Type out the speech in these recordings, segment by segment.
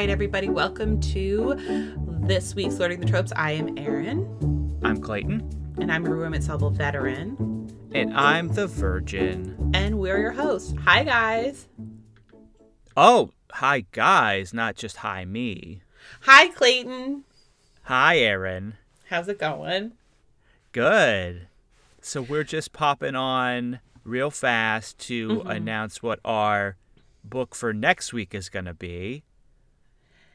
right, everybody, welcome to this week's Learning the Tropes. I am Erin. I'm Clayton. And I'm a room itself veteran. And I'm the Virgin. And we're your hosts. Hi, guys. Oh, hi, guys, not just hi, me. Hi, Clayton. Hi, Erin. How's it going? Good. So we're just popping on real fast to mm-hmm. announce what our book for next week is going to be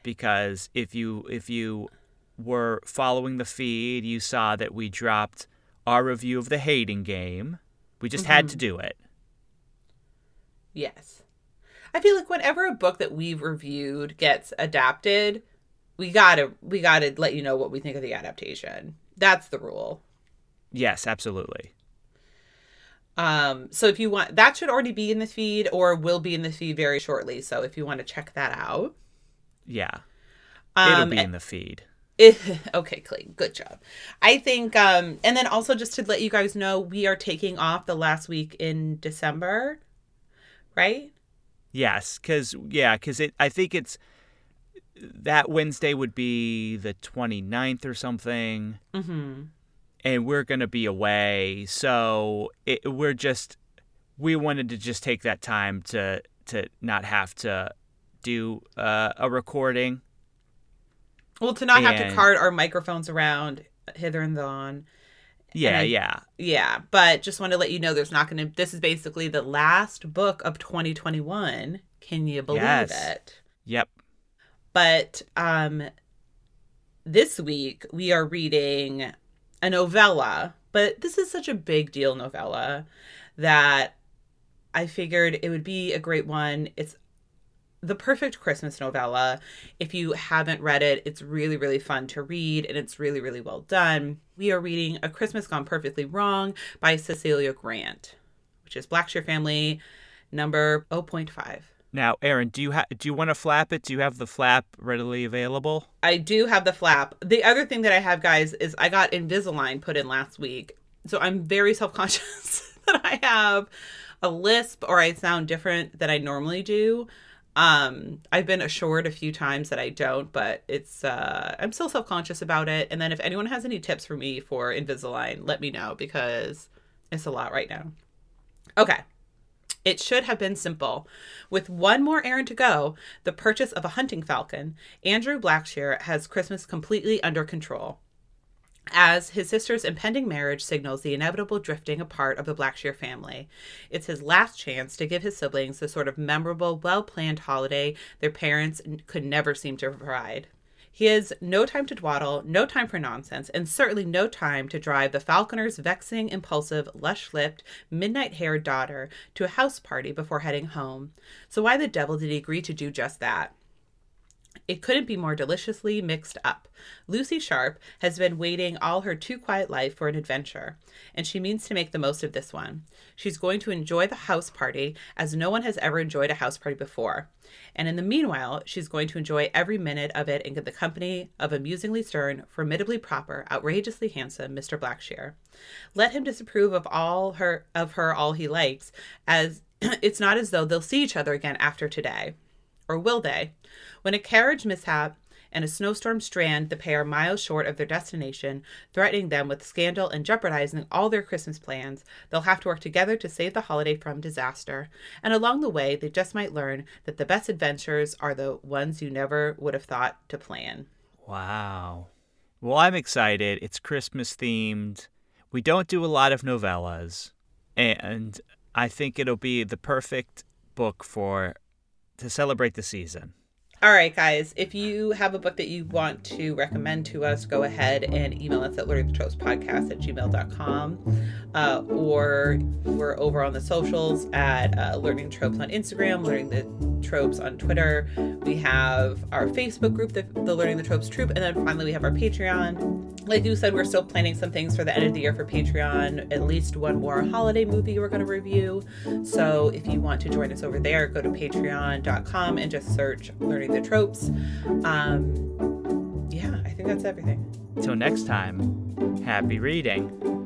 because if you if you were following the feed you saw that we dropped our review of the hating game. We just mm-hmm. had to do it. Yes. I feel like whenever a book that we've reviewed gets adapted we gotta we gotta let you know what we think of the adaptation. That's the rule. Yes absolutely. Um, so if you want, that should already be in the feed or will be in the feed very shortly. So if you want to check that out, yeah, it'll um, be in the feed. It, okay, Clayton, good job. I think, um, and then also just to let you guys know, we are taking off the last week in December, right? Yes, because yeah, because it. I think it's that Wednesday would be the 29th or something. Mm-hmm and we're going to be away. So it, we're just we wanted to just take that time to to not have to do uh, a recording. Well, to not and, have to cart our microphones around hither and thon. Yeah, I, yeah. Yeah, but just want to let you know there's not going to this is basically the last book of 2021. Can you believe yes. it? Yep. But um this week we are reading a novella, but this is such a big deal novella that I figured it would be a great one. It's the perfect Christmas novella. If you haven't read it, it's really, really fun to read and it's really, really well done. We are reading A Christmas Gone Perfectly Wrong by Cecilia Grant, which is Blackshear Family number 0.5. Now, Erin, do you ha- do you want to flap it? Do you have the flap readily available? I do have the flap. The other thing that I have, guys, is I got Invisalign put in last week, so I'm very self conscious that I have a lisp or I sound different than I normally do. Um, I've been assured a few times that I don't, but it's uh, I'm still self conscious about it. And then if anyone has any tips for me for Invisalign, let me know because it's a lot right now. Okay. It should have been simple. With one more errand to go, the purchase of a hunting falcon, Andrew Blackshear has Christmas completely under control. As his sister's impending marriage signals the inevitable drifting apart of the Blackshear family, it's his last chance to give his siblings the sort of memorable, well planned holiday their parents could never seem to provide. He has no time to dawdle, no time for nonsense, and certainly no time to drive the falconer's vexing, impulsive, lush lipped, midnight haired daughter to a house party before heading home. So, why the devil did he agree to do just that? It couldn't be more deliciously mixed up. Lucy Sharp has been waiting all her too quiet life for an adventure, and she means to make the most of this one. She's going to enjoy the house party as no one has ever enjoyed a house party before. And in the meanwhile, she's going to enjoy every minute of it in the company of amusingly stern, formidably proper, outrageously handsome Mr. Blackshear. Let him disapprove of all her of her all he likes, as it's not as though they'll see each other again after today. Or will they? When a carriage mishap and a snowstorm strand the pair miles short of their destination, threatening them with scandal and jeopardizing all their Christmas plans, they'll have to work together to save the holiday from disaster. And along the way, they just might learn that the best adventures are the ones you never would have thought to plan. Wow. Well, I'm excited. It's Christmas themed. We don't do a lot of novellas, and I think it'll be the perfect book for to celebrate the season. All right, guys, if you have a book that you want to recommend to us, go ahead and email us at learningthetropes.podcast at gmail.com. Uh, or we're over on the socials at uh, Learning Tropes on Instagram, Learning the Tropes on Twitter. We have our Facebook group, the, the Learning the Tropes Troop, and then finally we have our Patreon. Like you said, we're still planning some things for the end of the year for Patreon, at least one more holiday movie we're going to review. So if you want to join us over there, go to patreon.com and just search Learning the Tropes. Um, yeah, I think that's everything. Till next time, happy reading.